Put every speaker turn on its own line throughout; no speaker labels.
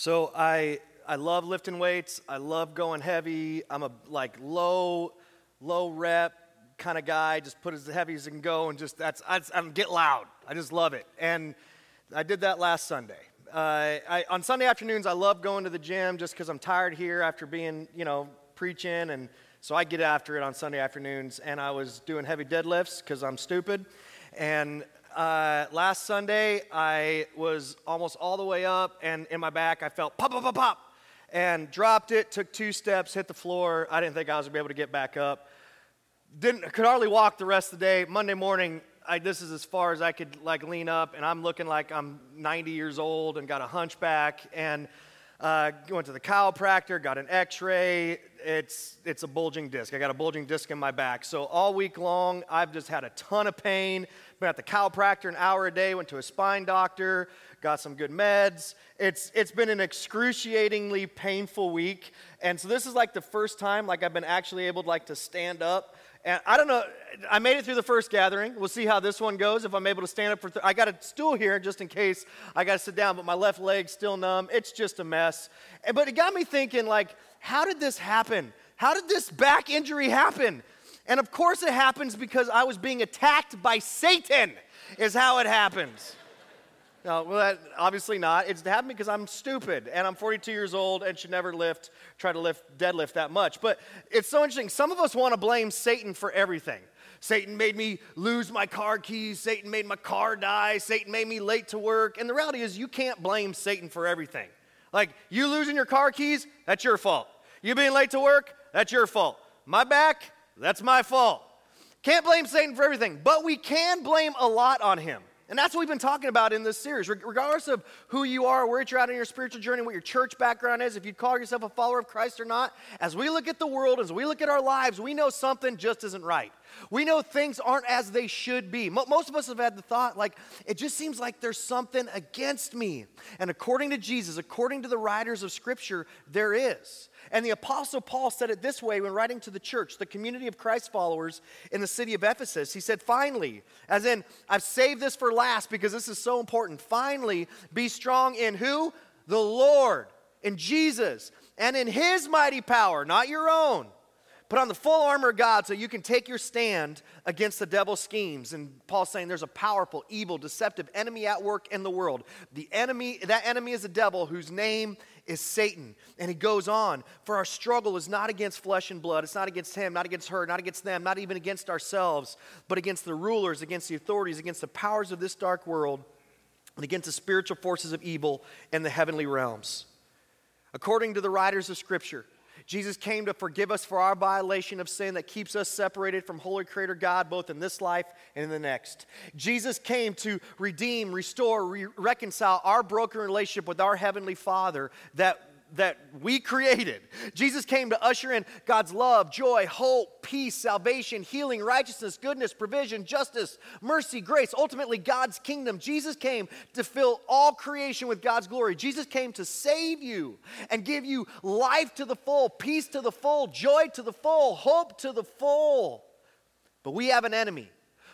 So I I love lifting weights. I love going heavy. I'm a like low low rep kind of guy. Just put as heavy as I can go, and just that's I, am get loud. I just love it. And I did that last Sunday. Uh, I, on Sunday afternoons, I love going to the gym just because I'm tired here after being you know preaching, and so I get after it on Sunday afternoons. And I was doing heavy deadlifts because I'm stupid. And uh, last Sunday, I was almost all the way up, and in my back, I felt pop, pop, pop, pop, and dropped it. Took two steps, hit the floor. I didn't think I was gonna be able to get back up. Didn't could hardly walk the rest of the day. Monday morning, I, this is as far as I could like lean up, and I'm looking like I'm 90 years old and got a hunchback. And uh, went to the chiropractor, got an X-ray. It's it's a bulging disc. I got a bulging disc in my back. So all week long, I've just had a ton of pain. Been at the chiropractor an hour a day. Went to a spine doctor. Got some good meds. It's it's been an excruciatingly painful week. And so this is like the first time like I've been actually able to like to stand up and I don't know, I made it through the first gathering. We'll see how this one goes. If I'm able to stand up for, th- I got a stool here just in case I got to sit down, but my left leg's still numb. It's just a mess. And, but it got me thinking, like, how did this happen? How did this back injury happen? And of course, it happens because I was being attacked by Satan, is how it happens. No, well, that, obviously not. It's happened because I'm stupid and I'm 42 years old and should never lift, try to lift, deadlift that much. But it's so interesting. Some of us want to blame Satan for everything. Satan made me lose my car keys. Satan made my car die. Satan made me late to work. And the reality is, you can't blame Satan for everything. Like, you losing your car keys, that's your fault. You being late to work, that's your fault. My back, that's my fault. Can't blame Satan for everything, but we can blame a lot on him. And that's what we've been talking about in this series. Regardless of who you are, where you're at in your spiritual journey, what your church background is, if you call yourself a follower of Christ or not, as we look at the world, as we look at our lives, we know something just isn't right. We know things aren't as they should be. Most of us have had the thought, like, it just seems like there's something against me. And according to Jesus, according to the writers of Scripture, there is. And the Apostle Paul said it this way when writing to the church, the community of Christ followers in the city of Ephesus. He said, Finally, as in, I've saved this for last because this is so important. Finally, be strong in who? The Lord, in Jesus, and in his mighty power, not your own. Put on the full armor of God so you can take your stand against the devil's schemes. And Paul's saying there's a powerful, evil, deceptive enemy at work in the world. The enemy, that enemy is a devil whose name is Satan. And he goes on, for our struggle is not against flesh and blood. It's not against him, not against her, not against them, not even against ourselves, but against the rulers, against the authorities, against the powers of this dark world, and against the spiritual forces of evil in the heavenly realms. According to the writers of Scripture, Jesus came to forgive us for our violation of sin that keeps us separated from Holy Creator God both in this life and in the next. Jesus came to redeem, restore, re- reconcile our broken relationship with our Heavenly Father that that we created. Jesus came to usher in God's love, joy, hope, peace, salvation, healing, righteousness, goodness, provision, justice, mercy, grace, ultimately God's kingdom. Jesus came to fill all creation with God's glory. Jesus came to save you and give you life to the full, peace to the full, joy to the full, hope to the full. But we have an enemy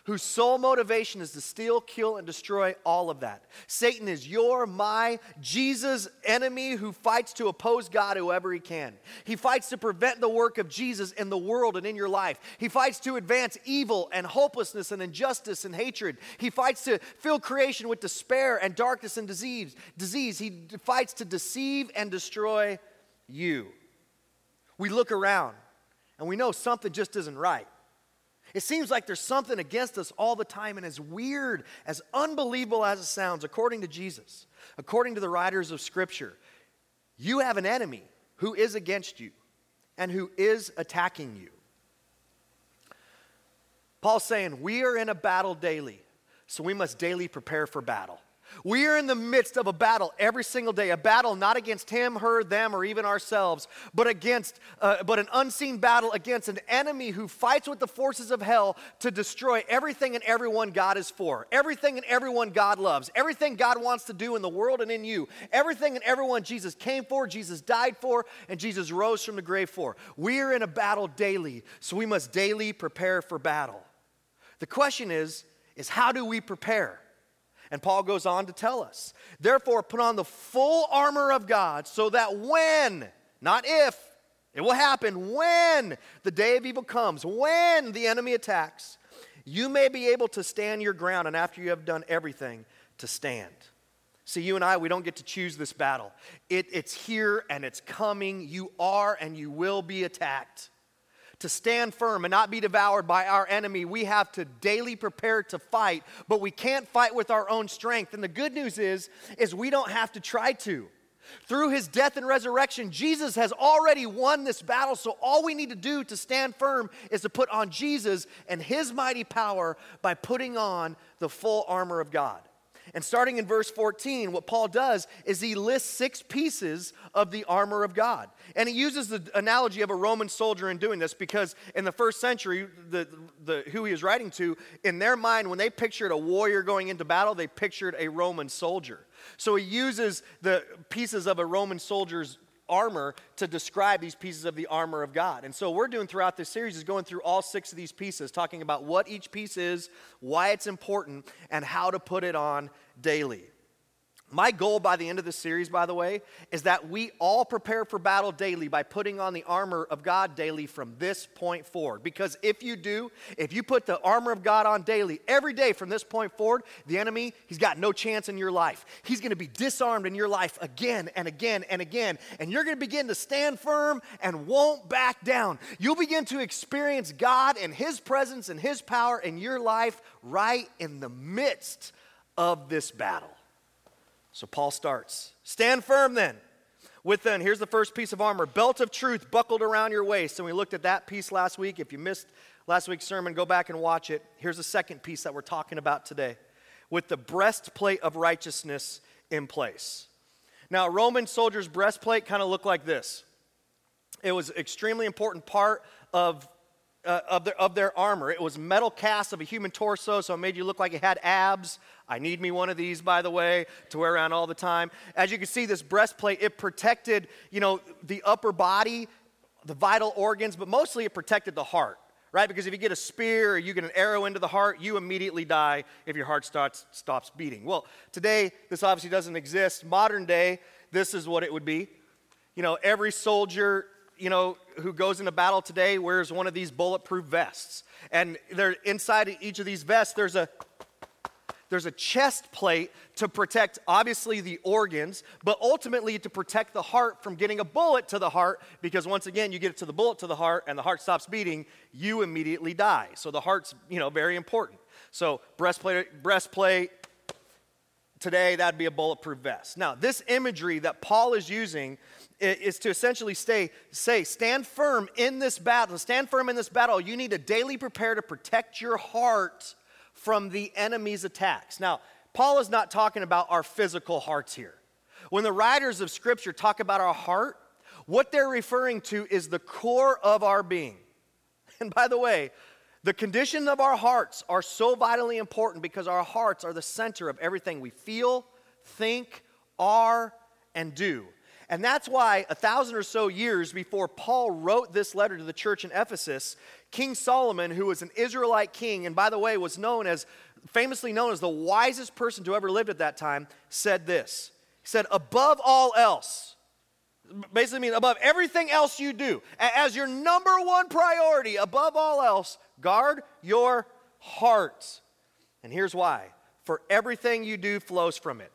whose sole motivation is to steal, kill, and destroy all of that. Satan is your, my, Jesus' enemy who fights to oppose God whoever he can. He fights to prevent the work of Jesus in the world and in your life. He fights to advance evil and hopelessness and injustice and hatred. He fights to fill creation with despair and darkness and disease. Disease. He fights to deceive and destroy you. We look around and we know something just isn't right. It seems like there's something against us all the time, and as weird, as unbelievable as it sounds, according to Jesus, according to the writers of Scripture, you have an enemy who is against you and who is attacking you. Paul's saying, We are in a battle daily, so we must daily prepare for battle. We are in the midst of a battle every single day, a battle not against him, her, them, or even ourselves, but against, uh, but an unseen battle against an enemy who fights with the forces of hell to destroy everything and everyone God is for, everything and everyone God loves, everything God wants to do in the world and in you, everything and everyone Jesus came for, Jesus died for, and Jesus rose from the grave for. We are in a battle daily, so we must daily prepare for battle. The question is, is how do we prepare? And Paul goes on to tell us, therefore, put on the full armor of God so that when, not if, it will happen when the day of evil comes, when the enemy attacks, you may be able to stand your ground, and after you have done everything, to stand. See, you and I, we don't get to choose this battle. It, it's here and it's coming. You are and you will be attacked. To stand firm and not be devoured by our enemy, we have to daily prepare to fight, but we can't fight with our own strength. And the good news is, is we don't have to try to. Through his death and resurrection, Jesus has already won this battle. So all we need to do to stand firm is to put on Jesus and his mighty power by putting on the full armor of God. And starting in verse 14, what Paul does is he lists six pieces of the armor of God. And he uses the analogy of a Roman soldier in doing this because in the first century, the, the, who he was writing to, in their mind, when they pictured a warrior going into battle, they pictured a Roman soldier. So he uses the pieces of a Roman soldier's armor to describe these pieces of the armor of God. And so we're doing throughout this series is going through all six of these pieces, talking about what each piece is, why it's important, and how to put it on daily. My goal by the end of the series, by the way, is that we all prepare for battle daily by putting on the armor of God daily from this point forward. Because if you do, if you put the armor of God on daily, every day from this point forward, the enemy, he's got no chance in your life. He's going to be disarmed in your life again and again and again. And you're going to begin to stand firm and won't back down. You'll begin to experience God and His presence and His power in your life right in the midst of this battle. So Paul starts Stand firm then. With then, here's the first piece of armor belt of truth buckled around your waist. And we looked at that piece last week. If you missed last week's sermon, go back and watch it. Here's the second piece that we're talking about today with the breastplate of righteousness in place. Now, Roman soldiers' breastplate kind of looked like this. It was an extremely important part of, uh, of, their, of their armor. It was metal cast of a human torso, so it made you look like it had abs, I need me one of these, by the way, to wear around all the time. As you can see, this breastplate, it protected, you know, the upper body, the vital organs, but mostly it protected the heart, right? Because if you get a spear or you get an arrow into the heart, you immediately die if your heart starts, stops beating. Well, today, this obviously doesn't exist. Modern day, this is what it would be. You know, every soldier, you know, who goes into battle today wears one of these bulletproof vests. And there, inside each of these vests, there's a there's a chest plate to protect, obviously, the organs, but ultimately to protect the heart from getting a bullet to the heart, because once again, you get it to the bullet to the heart and the heart stops beating, you immediately die. So the heart's, you know, very important. So breastplate, breastplate, today that'd be a bulletproof vest. Now, this imagery that Paul is using is to essentially stay, say, stand firm in this battle. Stand firm in this battle. You need to daily prepare to protect your heart from the enemy's attacks. Now, Paul is not talking about our physical hearts here. When the writers of Scripture talk about our heart, what they're referring to is the core of our being. And by the way, the condition of our hearts are so vitally important because our hearts are the center of everything we feel, think, are, and do. And that's why, a thousand or so years before Paul wrote this letter to the church in Ephesus, King Solomon, who was an Israelite king, and by the way, was known as, famously known as the wisest person to ever lived at that time, said this. He said, Above all else, basically means above everything else you do, as your number one priority, above all else, guard your heart. And here's why for everything you do flows from it.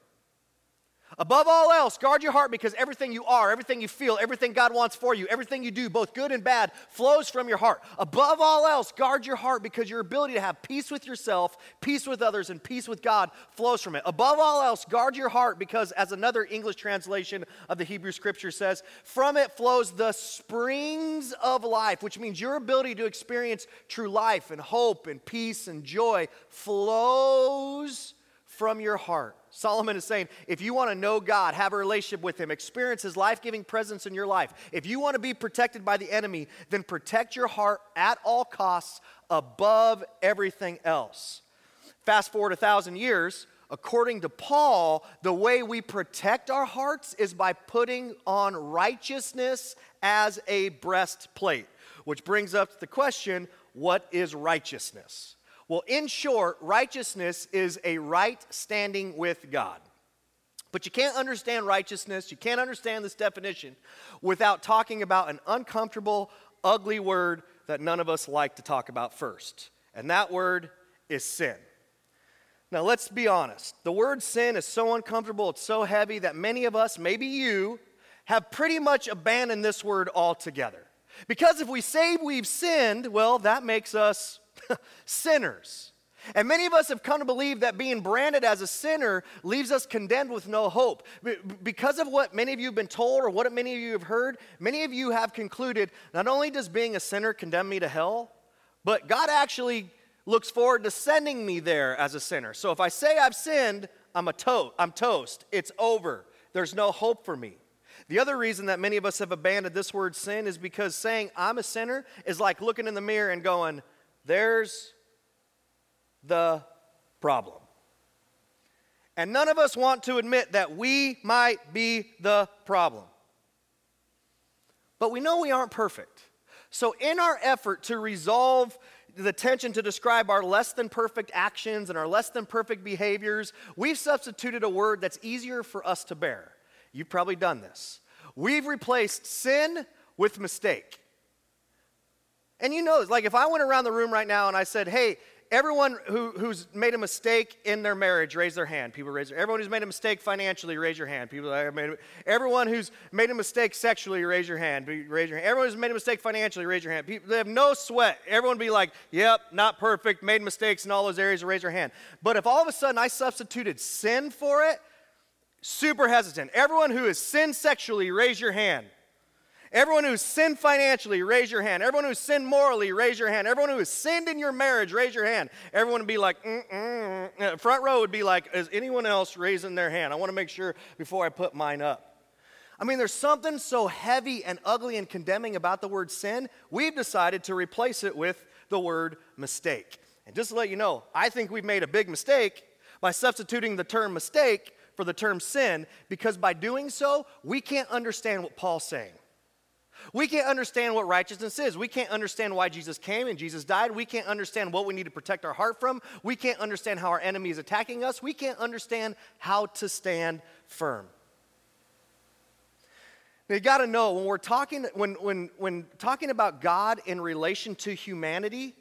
Above all else, guard your heart because everything you are, everything you feel, everything God wants for you, everything you do, both good and bad, flows from your heart. Above all else, guard your heart because your ability to have peace with yourself, peace with others, and peace with God flows from it. Above all else, guard your heart because, as another English translation of the Hebrew scripture says, from it flows the springs of life, which means your ability to experience true life and hope and peace and joy flows from your heart. Solomon is saying if you want to know God, have a relationship with Him, experience His life giving presence in your life, if you want to be protected by the enemy, then protect your heart at all costs above everything else. Fast forward a thousand years, according to Paul, the way we protect our hearts is by putting on righteousness as a breastplate, which brings up the question what is righteousness? Well, in short, righteousness is a right standing with God. But you can't understand righteousness, you can't understand this definition without talking about an uncomfortable, ugly word that none of us like to talk about first. And that word is sin. Now, let's be honest. The word sin is so uncomfortable, it's so heavy that many of us, maybe you, have pretty much abandoned this word altogether. Because if we say we've sinned, well, that makes us sinners. And many of us have come to believe that being branded as a sinner leaves us condemned with no hope. Because of what many of you have been told or what many of you have heard, many of you have concluded not only does being a sinner condemn me to hell, but God actually looks forward to sending me there as a sinner. So if I say I've sinned, I'm a to- I'm toast. It's over. There's no hope for me. The other reason that many of us have abandoned this word sin is because saying I'm a sinner is like looking in the mirror and going, there's the problem. And none of us want to admit that we might be the problem. But we know we aren't perfect. So, in our effort to resolve the tension to describe our less than perfect actions and our less than perfect behaviors, we've substituted a word that's easier for us to bear. You've probably done this. We've replaced sin with mistake. And you know, like if I went around the room right now and I said, hey, Everyone who, who's made a mistake in their marriage, raise their hand. People raise their Everyone who's made a mistake financially, raise your hand. People made, everyone who's made a mistake sexually, raise your hand. Raise your hand. Everyone who's made a mistake financially, raise your hand. People, they have no sweat. Everyone be like, yep, not perfect, made mistakes in all those areas, raise your hand. But if all of a sudden I substituted sin for it, super hesitant. Everyone who has sinned sexually, raise your hand. Everyone who's sinned financially, raise your hand. Everyone who's sinned morally, raise your hand. Everyone who has sinned in your marriage, raise your hand. Everyone would be like, Mm-mm. front row would be like, is anyone else raising their hand? I want to make sure before I put mine up. I mean, there's something so heavy and ugly and condemning about the word sin, we've decided to replace it with the word mistake. And just to let you know, I think we've made a big mistake by substituting the term mistake for the term sin because by doing so, we can't understand what Paul's saying. We can't understand what righteousness is. We can't understand why Jesus came and Jesus died. We can't understand what we need to protect our heart from. We can't understand how our enemy is attacking us. We can't understand how to stand firm. Now you got to know when we're talking when, when, when talking about God in relation to humanity,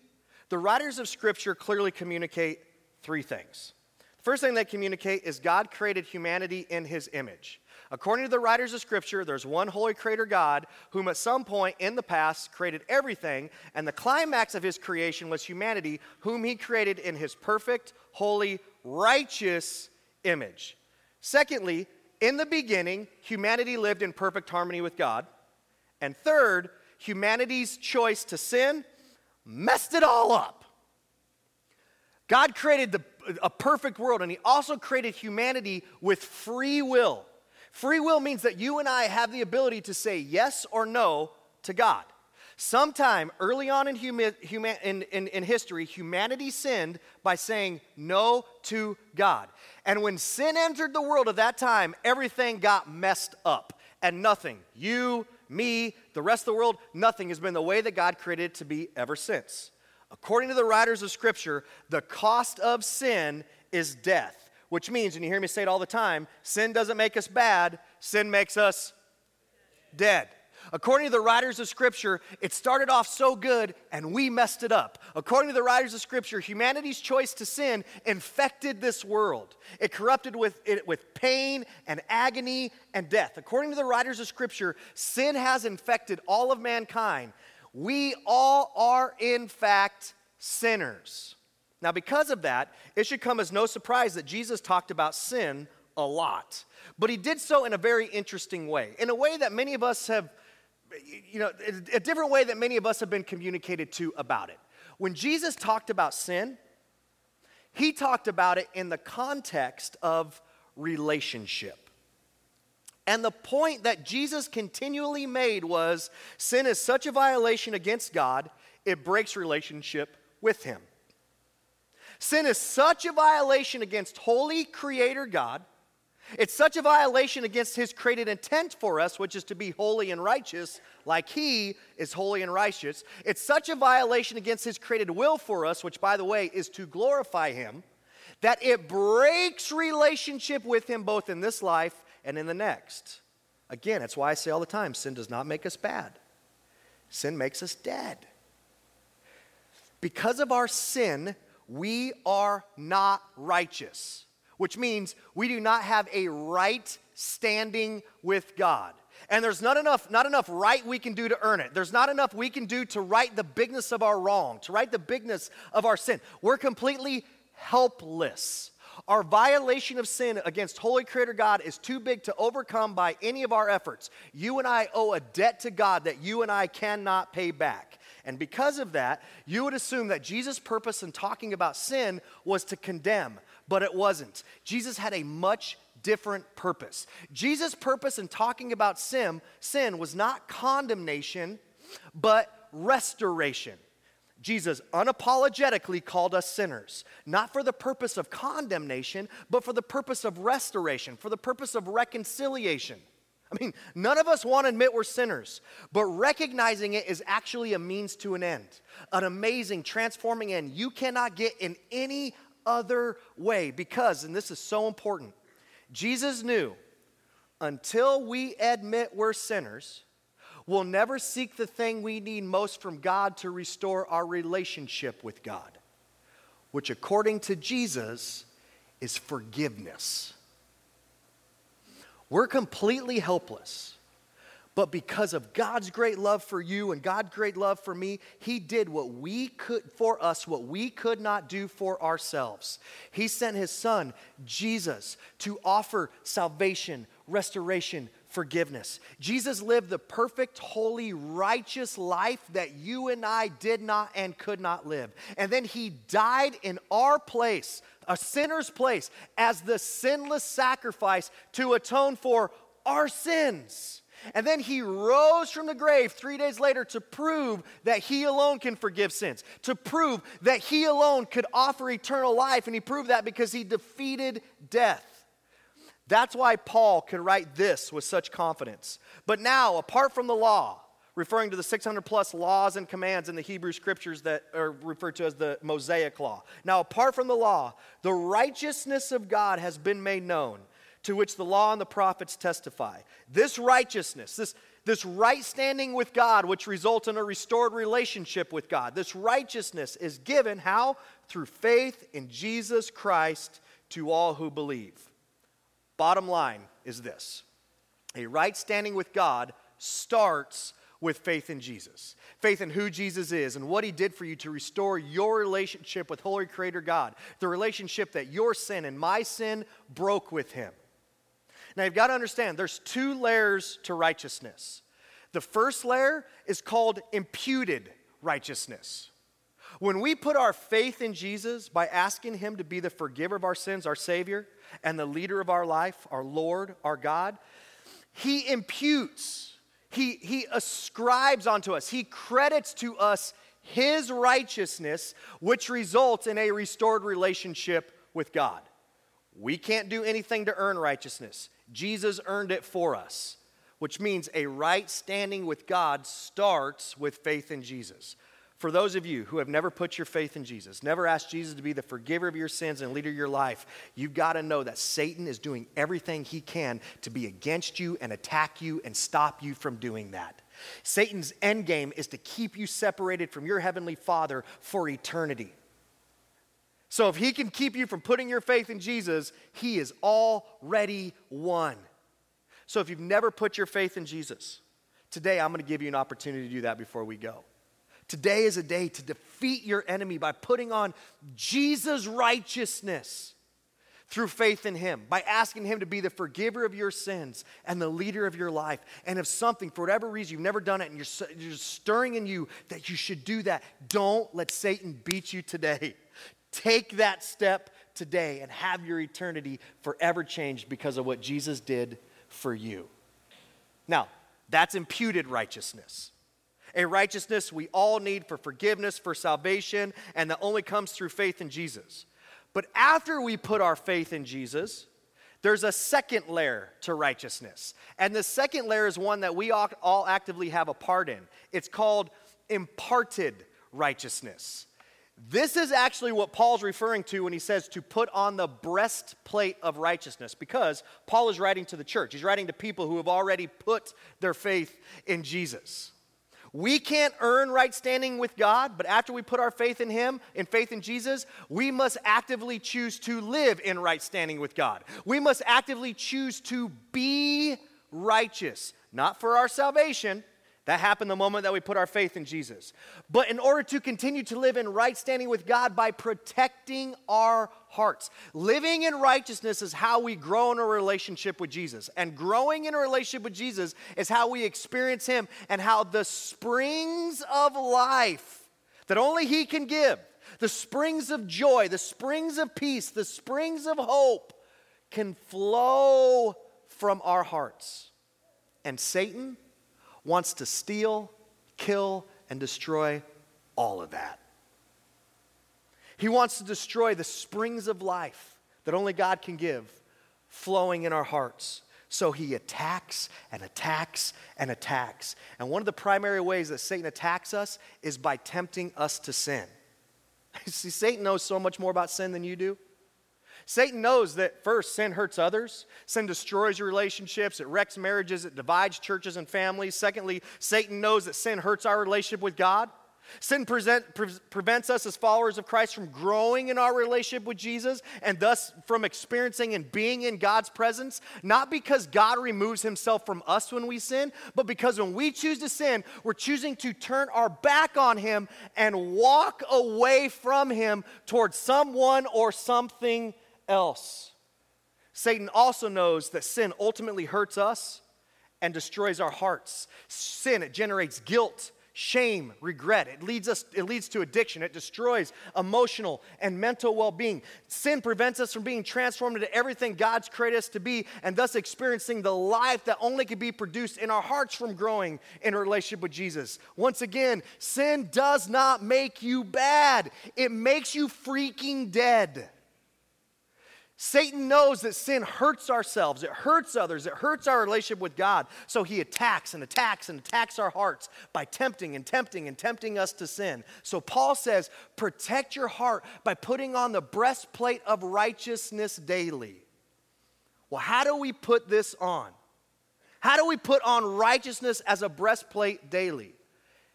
the writers of Scripture clearly communicate three things. The first thing they communicate is God created humanity in His image. According to the writers of Scripture, there's one holy creator God whom at some point in the past created everything, and the climax of his creation was humanity, whom he created in his perfect, holy, righteous image. Secondly, in the beginning, humanity lived in perfect harmony with God. And third, humanity's choice to sin messed it all up. God created the, a perfect world, and He also created humanity with free will. Free will means that you and I have the ability to say yes or no to God. Sometime early on in, huma- in, in, in, history, humanity sinned by saying no to God. And when sin entered the world at that time, everything got messed up. And nothing, you, me, the rest of the world, nothing has been the way that God created it to be ever since. According to the writers of Scripture, the cost of sin is death which means, and you hear me say it all the time, sin doesn't make us bad, sin makes us dead. According to the writers of Scripture, it started off so good and we messed it up. According to the writers of Scripture, humanity's choice to sin infected this world. It corrupted with, it with pain and agony and death. According to the writers of Scripture, sin has infected all of mankind. We all are, in fact, sinners. Now, because of that, it should come as no surprise that Jesus talked about sin a lot. But he did so in a very interesting way, in a way that many of us have, you know, a different way that many of us have been communicated to about it. When Jesus talked about sin, he talked about it in the context of relationship. And the point that Jesus continually made was sin is such a violation against God, it breaks relationship with Him. Sin is such a violation against holy Creator God, It's such a violation against his created intent for us, which is to be holy and righteous, like he is holy and righteous. It's such a violation against his created will for us, which, by the way, is to glorify him, that it breaks relationship with him both in this life and in the next. Again, that's why I say all the time sin does not make us bad, sin makes us dead. Because of our sin, we are not righteous which means we do not have a right standing with God. And there's not enough, not enough right we can do to earn it. There's not enough we can do to right the bigness of our wrong, to right the bigness of our sin. We're completely helpless. Our violation of sin against Holy Creator God is too big to overcome by any of our efforts. You and I owe a debt to God that you and I cannot pay back. And because of that, you would assume that Jesus' purpose in talking about sin was to condemn, but it wasn't. Jesus had a much different purpose. Jesus' purpose in talking about sin, sin was not condemnation, but restoration. Jesus unapologetically called us sinners, not for the purpose of condemnation, but for the purpose of restoration, for the purpose of reconciliation. I mean, none of us want to admit we're sinners, but recognizing it is actually a means to an end, an amazing, transforming end you cannot get in any other way. Because, and this is so important, Jesus knew until we admit we're sinners, we'll never seek the thing we need most from God to restore our relationship with God, which, according to Jesus, is forgiveness. We're completely helpless but because of God's great love for you and God's great love for me, He did what we could for us, what we could not do for ourselves. He sent His Son, Jesus, to offer salvation, restoration, forgiveness. Jesus lived the perfect, holy, righteous life that you and I did not and could not live. And then He died in our place, a sinner's place, as the sinless sacrifice to atone for our sins. And then he rose from the grave three days later to prove that he alone can forgive sins, to prove that he alone could offer eternal life. And he proved that because he defeated death. That's why Paul can write this with such confidence. But now, apart from the law, referring to the 600 plus laws and commands in the Hebrew scriptures that are referred to as the Mosaic law. Now, apart from the law, the righteousness of God has been made known to which the law and the prophets testify. This righteousness, this, this right standing with God, which results in a restored relationship with God, this righteousness is given how? Through faith in Jesus Christ to all who believe. Bottom line is this a right standing with God starts with faith in Jesus. Faith in who Jesus is and what he did for you to restore your relationship with Holy Creator God, the relationship that your sin and my sin broke with him. Now you've got to understand there's two layers to righteousness. The first layer is called imputed righteousness. When we put our faith in Jesus by asking Him to be the forgiver of our sins, our Savior, and the leader of our life, our Lord, our God, He imputes, He, he ascribes onto us, He credits to us His righteousness, which results in a restored relationship with God. We can't do anything to earn righteousness. Jesus earned it for us, which means a right standing with God starts with faith in Jesus. For those of you who have never put your faith in Jesus, never asked Jesus to be the forgiver of your sins and leader of your life, you've got to know that Satan is doing everything he can to be against you and attack you and stop you from doing that. Satan's end game is to keep you separated from your heavenly Father for eternity. So if he can keep you from putting your faith in Jesus, he is already won. So if you've never put your faith in Jesus, today I'm going to give you an opportunity to do that before we go. Today is a day to defeat your enemy by putting on Jesus' righteousness through faith in Him, by asking Him to be the forgiver of your sins and the leader of your life. And if something, for whatever reason, you've never done it and you're, you're stirring in you that you should do that, don't let Satan beat you today. Take that step today and have your eternity forever changed because of what Jesus did for you. Now, that's imputed righteousness. A righteousness we all need for forgiveness, for salvation, and that only comes through faith in Jesus. But after we put our faith in Jesus, there's a second layer to righteousness. And the second layer is one that we all actively have a part in. It's called imparted righteousness. This is actually what Paul's referring to when he says to put on the breastplate of righteousness, because Paul is writing to the church. He's writing to people who have already put their faith in Jesus. We can't earn right standing with God, but after we put our faith in Him, in faith in Jesus, we must actively choose to live in right standing with God. We must actively choose to be righteous, not for our salvation, that happened the moment that we put our faith in Jesus. But in order to continue to live in right standing with God by protecting our hearts, living in righteousness is how we grow in a relationship with Jesus. And growing in a relationship with Jesus is how we experience Him and how the springs of life that only He can give, the springs of joy, the springs of peace, the springs of hope can flow from our hearts. And Satan, wants to steal, kill, and destroy all of that. He wants to destroy the springs of life that only God can give flowing in our hearts. So he attacks and attacks and attacks. And one of the primary ways that Satan attacks us is by tempting us to sin. See, Satan knows so much more about sin than you do. Satan knows that first, sin hurts others, sin destroys relationships, it wrecks marriages, it divides churches and families. Secondly, Satan knows that sin hurts our relationship with God. Sin present, pre- prevents us as followers of Christ from growing in our relationship with Jesus and thus from experiencing and being in God's presence, not because God removes himself from us when we sin, but because when we choose to sin, we're choosing to turn our back on him and walk away from him towards someone or something else. Satan also knows that sin ultimately hurts us and destroys our hearts. Sin, it generates guilt, shame, regret. It leads us it leads to addiction. It destroys emotional and mental well-being. Sin prevents us from being transformed into everything God's created us to be and thus experiencing the life that only can be produced in our hearts from growing in a relationship with Jesus. Once again, sin does not make you bad. It makes you freaking dead. Satan knows that sin hurts ourselves, it hurts others, it hurts our relationship with God. So he attacks and attacks and attacks our hearts by tempting and tempting and tempting us to sin. So Paul says, protect your heart by putting on the breastplate of righteousness daily. Well, how do we put this on? How do we put on righteousness as a breastplate daily?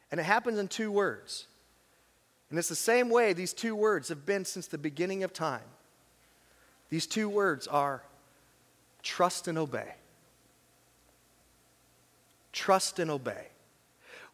And it happens in two words. And it's the same way these two words have been since the beginning of time. These two words are trust and obey. Trust and obey.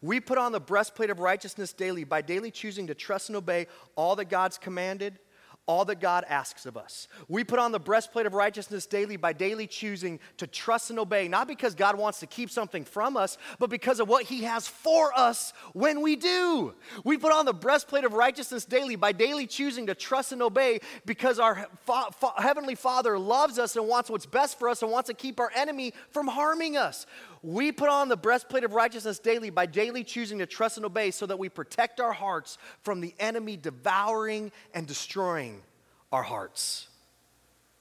We put on the breastplate of righteousness daily by daily choosing to trust and obey all that God's commanded all that God asks of us. We put on the breastplate of righteousness daily by daily choosing to trust and obey, not because God wants to keep something from us, but because of what He has for us when we do. We put on the breastplate of righteousness daily by daily choosing to trust and obey because our fa- fa- Heavenly Father loves us and wants what's best for us and wants to keep our enemy from harming us. We put on the breastplate of righteousness daily by daily choosing to trust and obey so that we protect our hearts from the enemy devouring and destroying our hearts.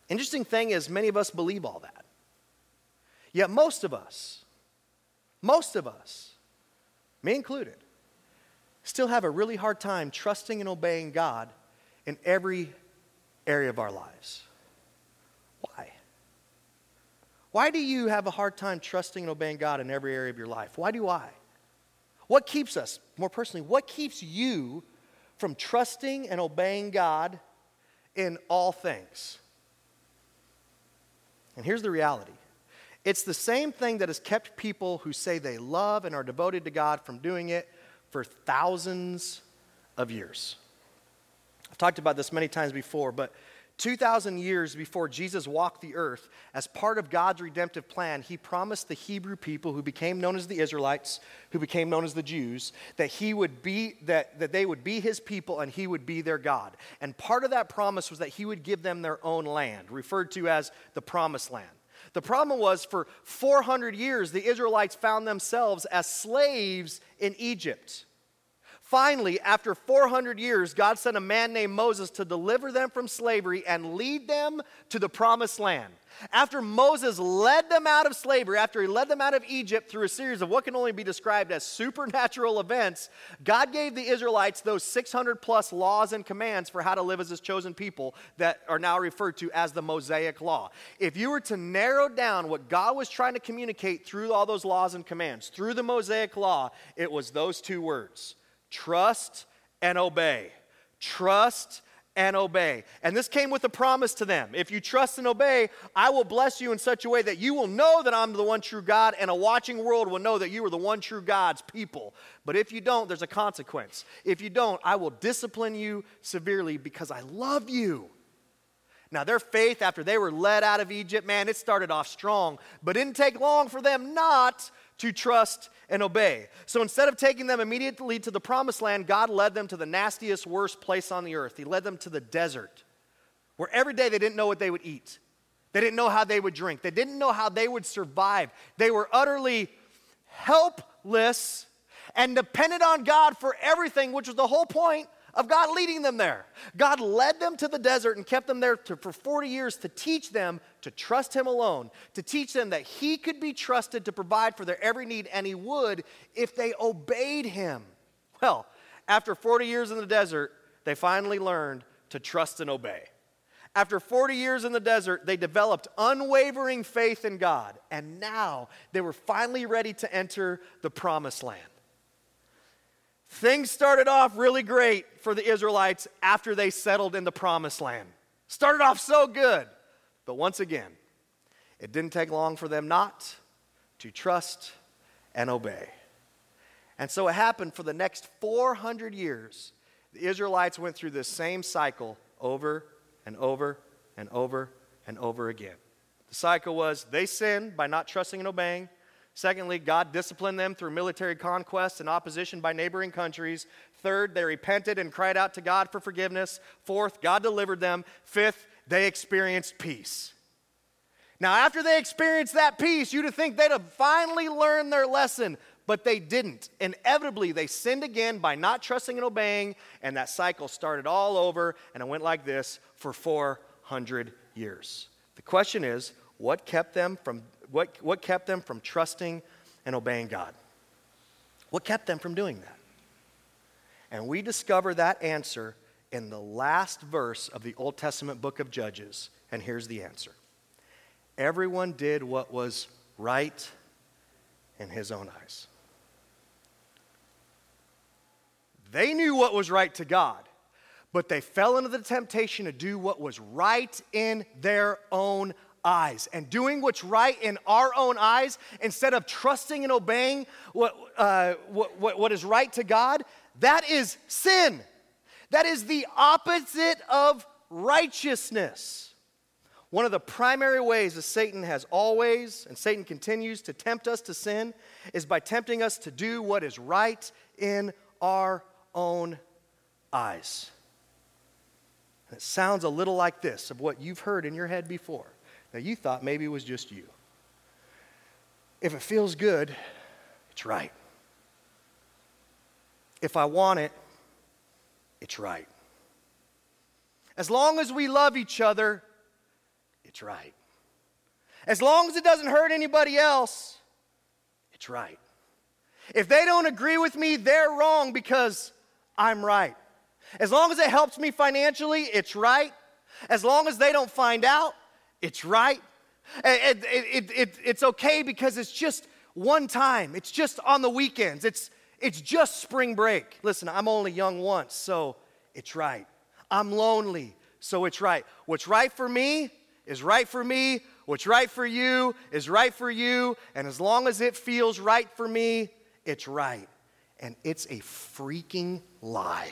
Interesting thing is, many of us believe all that. Yet, most of us, most of us, me included, still have a really hard time trusting and obeying God in every area of our lives. Why? Why do you have a hard time trusting and obeying God in every area of your life? Why do I? What keeps us, more personally, what keeps you from trusting and obeying God in all things? And here's the reality it's the same thing that has kept people who say they love and are devoted to God from doing it for thousands of years. I've talked about this many times before, but 2,000 years before Jesus walked the earth, as part of God's redemptive plan, he promised the Hebrew people who became known as the Israelites, who became known as the Jews, that he would be that, that they would be his people and he would be their God. And part of that promise was that he would give them their own land, referred to as the promised land. The problem was for 400 years, the Israelites found themselves as slaves in Egypt. Finally, after 400 years, God sent a man named Moses to deliver them from slavery and lead them to the promised land. After Moses led them out of slavery, after he led them out of Egypt through a series of what can only be described as supernatural events, God gave the Israelites those 600 plus laws and commands for how to live as his chosen people that are now referred to as the Mosaic Law. If you were to narrow down what God was trying to communicate through all those laws and commands, through the Mosaic Law, it was those two words trust and obey. Trust and obey. And this came with a promise to them. If you trust and obey, I will bless you in such a way that you will know that I'm the one true God, and a watching world will know that you are the one true God's people. But if you don't, there's a consequence. If you don't, I will discipline you severely because I love you. Now, their faith after they were led out of Egypt, man, it started off strong, but didn't take long for them not to trust and obey. So instead of taking them immediately to the promised land, God led them to the nastiest, worst place on the earth. He led them to the desert, where every day they didn't know what they would eat. They didn't know how they would drink. They didn't know how they would survive. They were utterly helpless and dependent on God for everything, which was the whole point of God leading them there. God led them to the desert and kept them there to, for 40 years to teach them to trust Him alone, to teach them that He could be trusted to provide for their every need, and He would if they obeyed Him. Well, after 40 years in the desert, they finally learned to trust and obey. After 40 years in the desert, they developed unwavering faith in God, and now they were finally ready to enter the promised land. Things started off really great for the Israelites after they settled in the promised land. Started off so good. But once again, it didn't take long for them not to trust and obey. And so it happened for the next 400 years. The Israelites went through this same cycle over and over and over and over again. The cycle was they sinned by not trusting and obeying. Secondly, God disciplined them through military conquest and opposition by neighboring countries. Third, they repented and cried out to God for forgiveness. Fourth, God delivered them. Fifth, they experienced peace. Now, after they experienced that peace, you'd think they'd have finally learned their lesson, but they didn't. Inevitably, they sinned again by not trusting and obeying, and that cycle started all over, and it went like this for 400 years. The question is, what kept them from what, what kept them from trusting and obeying God? What kept them from doing that? And we discover that answer in the last verse of the Old Testament book of Judges. And here's the answer Everyone did what was right in his own eyes. They knew what was right to God, but they fell into the temptation to do what was right in their own eyes and doing what's right in our own eyes instead of trusting and obeying what, uh, what, what, what is right to God, that is sin. That is the opposite of righteousness. One of the primary ways that Satan has always, and Satan continues to tempt us to sin, is by tempting us to do what is right in our own eyes. And it sounds a little like this of what you've heard in your head before that you thought maybe was just you. If it feels good, it's right. If I want it, it's right. As long as we love each other, it's right. As long as it doesn't hurt anybody else, it's right. If they don't agree with me, they're wrong because I'm right. As long as it helps me financially, it's right. As long as they don't find out, it's right. It, it, it, it's okay because it's just one time, it's just on the weekends, it's, it's just spring break. Listen, I'm only young once, so it's right. I'm lonely, so it's right. What's right for me is right for me. What's right for you is right for you. And as long as it feels right for me, it's right. And it's a freaking lie.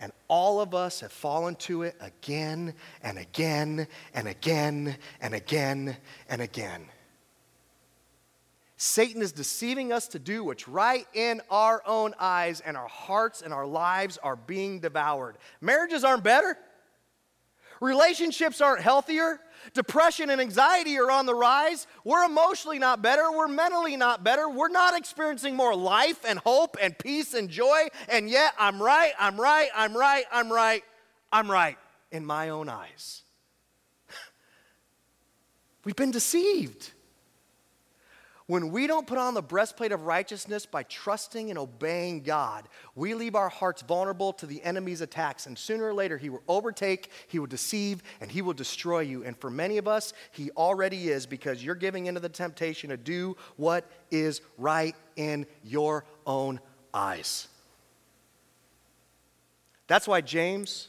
And all of us have fallen to it again and again and again and again and again. Satan is deceiving us to do what's right in our own eyes, and our hearts and our lives are being devoured. Marriages aren't better. Relationships aren't healthier. Depression and anxiety are on the rise. We're emotionally not better. We're mentally not better. We're not experiencing more life and hope and peace and joy. And yet, I'm right, I'm right, I'm right, I'm right, I'm right in my own eyes. We've been deceived. When we don't put on the breastplate of righteousness by trusting and obeying God, we leave our hearts vulnerable to the enemy's attacks. And sooner or later, he will overtake, he will deceive, and he will destroy you. And for many of us, he already is because you're giving into the temptation to do what is right in your own eyes. That's why James,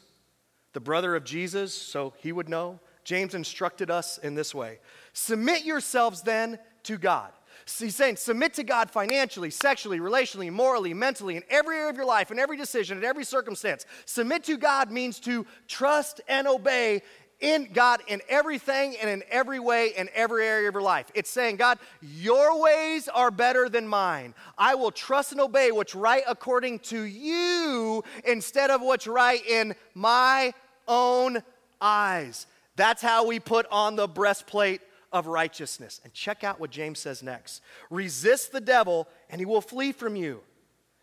the brother of Jesus, so he would know, James instructed us in this way Submit yourselves then to God. He's saying submit to God financially, sexually, relationally, morally, mentally, in every area of your life, in every decision, in every circumstance. Submit to God means to trust and obey in God in everything and in every way in every area of your life. It's saying, God, your ways are better than mine. I will trust and obey what's right according to you instead of what's right in my own eyes. That's how we put on the breastplate of righteousness. And check out what James says next resist the devil, and he will flee from you.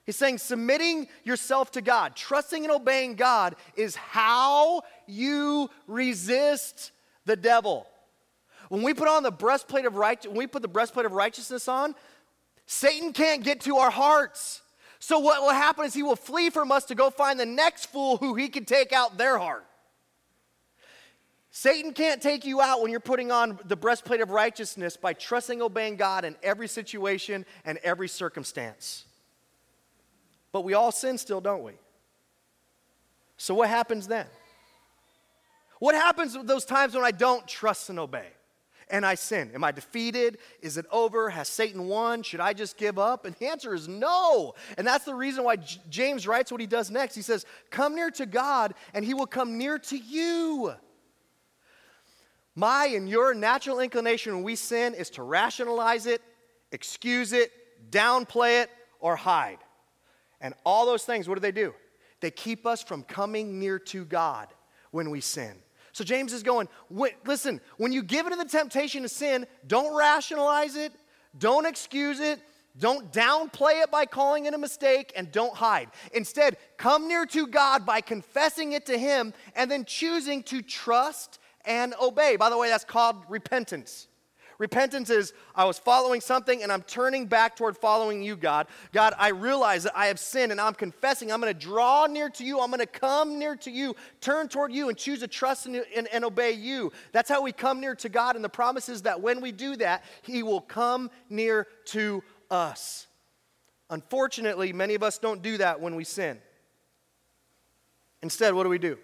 He's saying submitting yourself to God, trusting and obeying God is how you resist the devil. When we put on the breastplate of right, when we put the breastplate of righteousness on, Satan can't get to our hearts. So what will happen is he will flee from us to go find the next fool who he can take out their heart. Satan can't take you out when you're putting on the breastplate of righteousness by trusting, obeying God in every situation and every circumstance. But we all sin still, don't we? So what happens then? What happens with those times when I don't trust and obey? and I sin? Am I defeated? Is it over? Has Satan won? Should I just give up? And the answer is no. And that's the reason why J- James writes what he does next. He says, Come near to God, and he will come near to you. My and your natural inclination when we sin is to rationalize it, excuse it, downplay it, or hide. And all those things, what do they do? They keep us from coming near to God when we sin. So James is going, listen, when you give into the temptation to sin, don't rationalize it, don't excuse it, don't downplay it by calling it a mistake, and don't hide. Instead, come near to God by confessing it to Him and then choosing to trust and obey. By the way, that's called repentance. Repentance is I was following something and I'm turning back toward following you, God. God, I realize that I have sinned and I'm confessing. I'm going to draw near to you. I'm going to come near to you, turn toward you, and choose to trust and, and, and obey you. That's how we come near to God. And the promise is that when we do that, He will come near to us. Unfortunately, many of us don't do that when we sin. Instead, what do we do?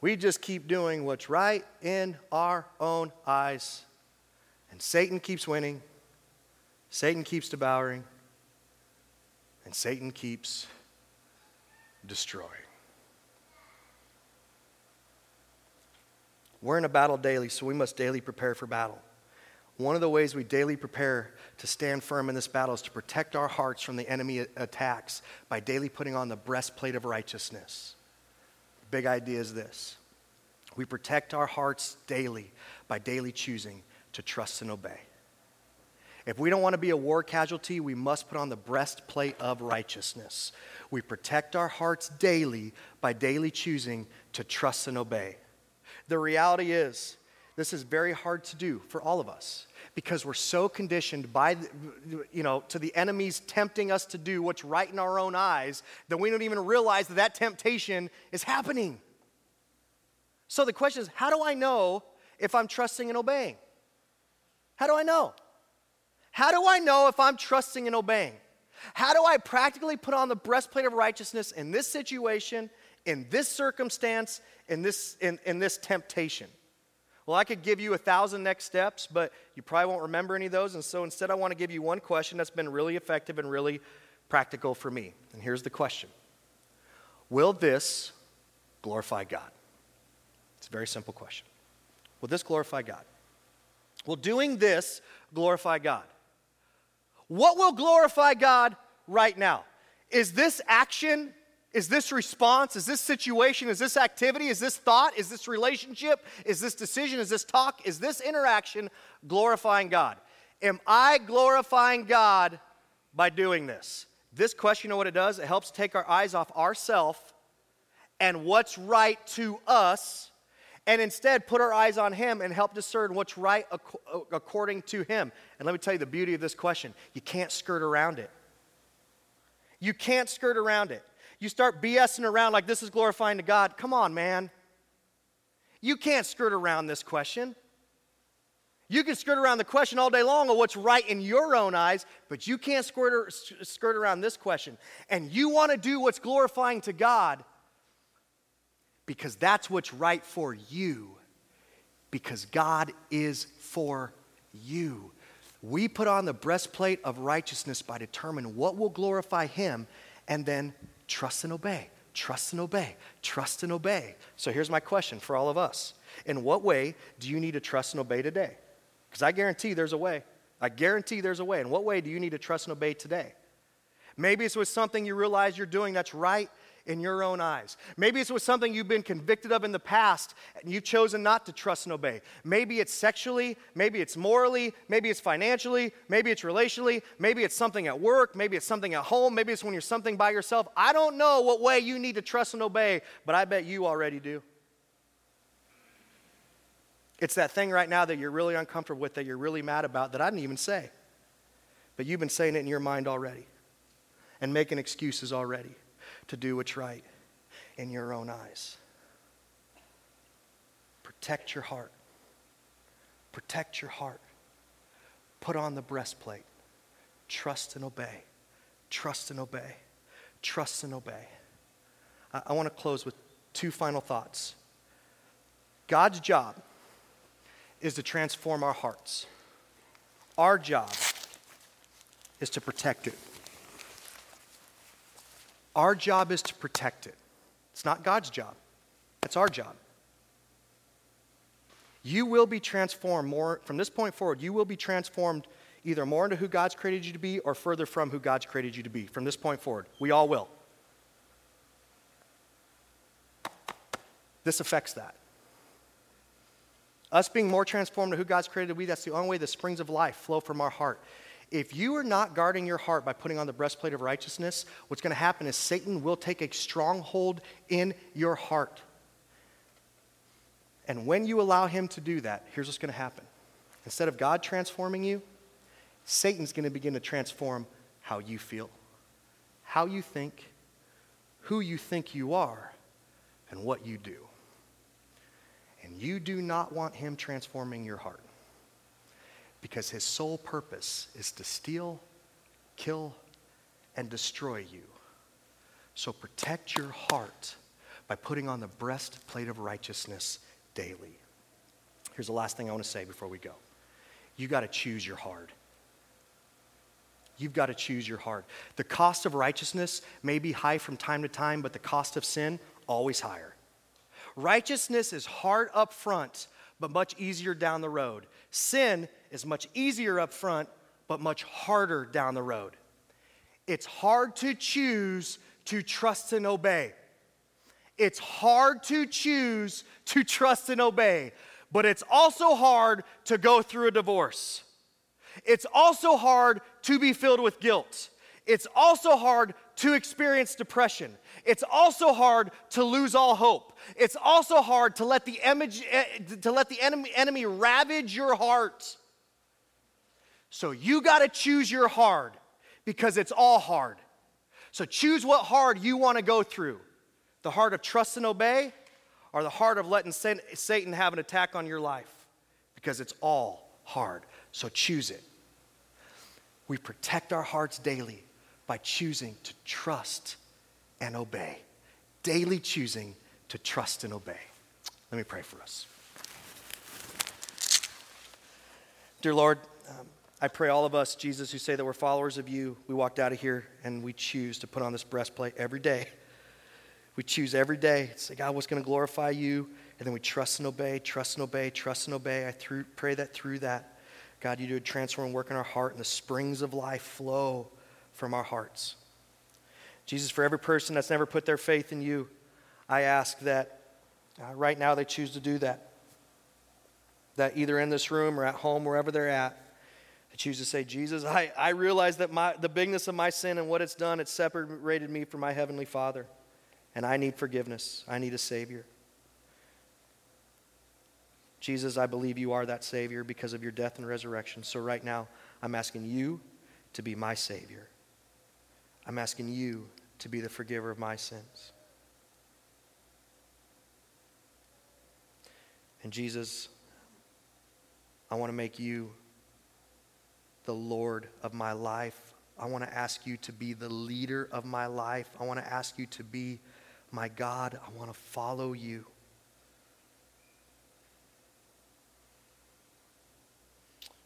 We just keep doing what's right in our own eyes. And Satan keeps winning, Satan keeps devouring, and Satan keeps destroying. We're in a battle daily, so we must daily prepare for battle. One of the ways we daily prepare to stand firm in this battle is to protect our hearts from the enemy attacks by daily putting on the breastplate of righteousness big idea is this we protect our hearts daily by daily choosing to trust and obey. If we don't want to be a war casualty, we must put on the breastplate of righteousness. We protect our hearts daily by daily choosing to trust and obey. The reality is, this is very hard to do for all of us because we're so conditioned by, you know, to the enemies tempting us to do what's right in our own eyes that we don't even realize that that temptation is happening. So the question is how do I know if I'm trusting and obeying? How do I know? How do I know if I'm trusting and obeying? How do I practically put on the breastplate of righteousness in this situation, in this circumstance, in this, in, in this temptation? Well, I could give you a thousand next steps, but you probably won't remember any of those. And so instead, I want to give you one question that's been really effective and really practical for me. And here's the question Will this glorify God? It's a very simple question. Will this glorify God? Will doing this glorify God? What will glorify God right now? Is this action Is this response? Is this situation? Is this activity? Is this thought? Is this relationship? Is this decision? Is this talk? Is this interaction glorifying God? Am I glorifying God by doing this? This question, you know what it does? It helps take our eyes off ourself and what's right to us, and instead put our eyes on Him and help discern what's right uh, according to Him. And let me tell you the beauty of this question you can't skirt around it. You can't skirt around it. You start BSing around like this is glorifying to God. Come on, man. You can't skirt around this question. You can skirt around the question all day long of what's right in your own eyes, but you can't skirt, skirt around this question. And you want to do what's glorifying to God because that's what's right for you, because God is for you. We put on the breastplate of righteousness by determining what will glorify Him and then trust and obey, trust and obey, trust and obey. So here's my question for all of us In what way do you need to trust and obey today? Because I guarantee there's a way. I guarantee there's a way. In what way do you need to trust and obey today? Maybe it's with something you realize you're doing that's right in your own eyes. Maybe it's with something you've been convicted of in the past and you've chosen not to trust and obey. Maybe it's sexually, maybe it's morally, maybe it's financially, maybe it's relationally, maybe it's something at work, maybe it's something at home, maybe it's when you're something by yourself. I don't know what way you need to trust and obey, but I bet you already do. It's that thing right now that you're really uncomfortable with, that you're really mad about, that I didn't even say. But you've been saying it in your mind already and making excuses already to do what's right in your own eyes. Protect your heart. Protect your heart. Put on the breastplate. Trust and obey. Trust and obey. Trust and obey. I, I want to close with two final thoughts. God's job is to transform our hearts. Our job is to protect it. Our job is to protect it. It's not God's job, it's our job. You will be transformed more, from this point forward, you will be transformed either more into who God's created you to be or further from who God's created you to be. From this point forward, we all will. This affects that. Us being more transformed to who God's created to be, that's the only way the springs of life flow from our heart. If you are not guarding your heart by putting on the breastplate of righteousness, what's going to happen is Satan will take a stronghold in your heart. And when you allow him to do that, here's what's going to happen. Instead of God transforming you, Satan's going to begin to transform how you feel, how you think, who you think you are, and what you do. And you do not want him transforming your heart because his sole purpose is to steal, kill, and destroy you. So protect your heart by putting on the breastplate of righteousness daily. Here's the last thing I want to say before we go. You got to choose your heart. You've got to choose your heart. The cost of righteousness may be high from time to time, but the cost of sin, always higher. Righteousness is hard up front, but much easier down the road. Sin is much easier up front, but much harder down the road. It's hard to choose to trust and obey. It's hard to choose to trust and obey, but it's also hard to go through a divorce. It's also hard to be filled with guilt. It's also hard to experience depression. It's also hard to lose all hope. It's also hard to let the, image, eh, to let the enemy, enemy ravage your heart. So you got to choose your hard because it's all hard. So choose what hard you want to go through the heart of trust and obey, or the heart of letting Satan have an attack on your life because it's all hard. So choose it. We protect our hearts daily by choosing to trust and obey. Daily choosing to trust and obey. Let me pray for us. Dear Lord, um, I pray all of us, Jesus, who say that we're followers of you, we walked out of here and we choose to put on this breastplate every day. We choose every day to say, God, what's going to glorify you? And then we trust and obey, trust and obey, trust and obey. I through, pray that through that, God, you do a transform work in our heart and the springs of life flow from our hearts. Jesus, for every person that's never put their faith in you, I ask that uh, right now they choose to do that. That either in this room or at home, wherever they're at, they choose to say, Jesus, I, I realize that my, the bigness of my sin and what it's done, it's separated me from my Heavenly Father. And I need forgiveness. I need a Savior. Jesus, I believe you are that Savior because of your death and resurrection. So right now, I'm asking you to be my Savior. I'm asking you to be the forgiver of my sins. And Jesus, I want to make you the Lord of my life. I want to ask you to be the leader of my life. I want to ask you to be my God. I want to follow you.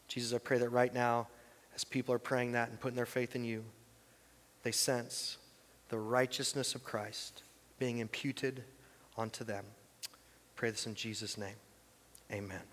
Jesus, I pray that right now, as people are praying that and putting their faith in you, they sense the righteousness of Christ being imputed onto them. Pray this in Jesus' name. Amen.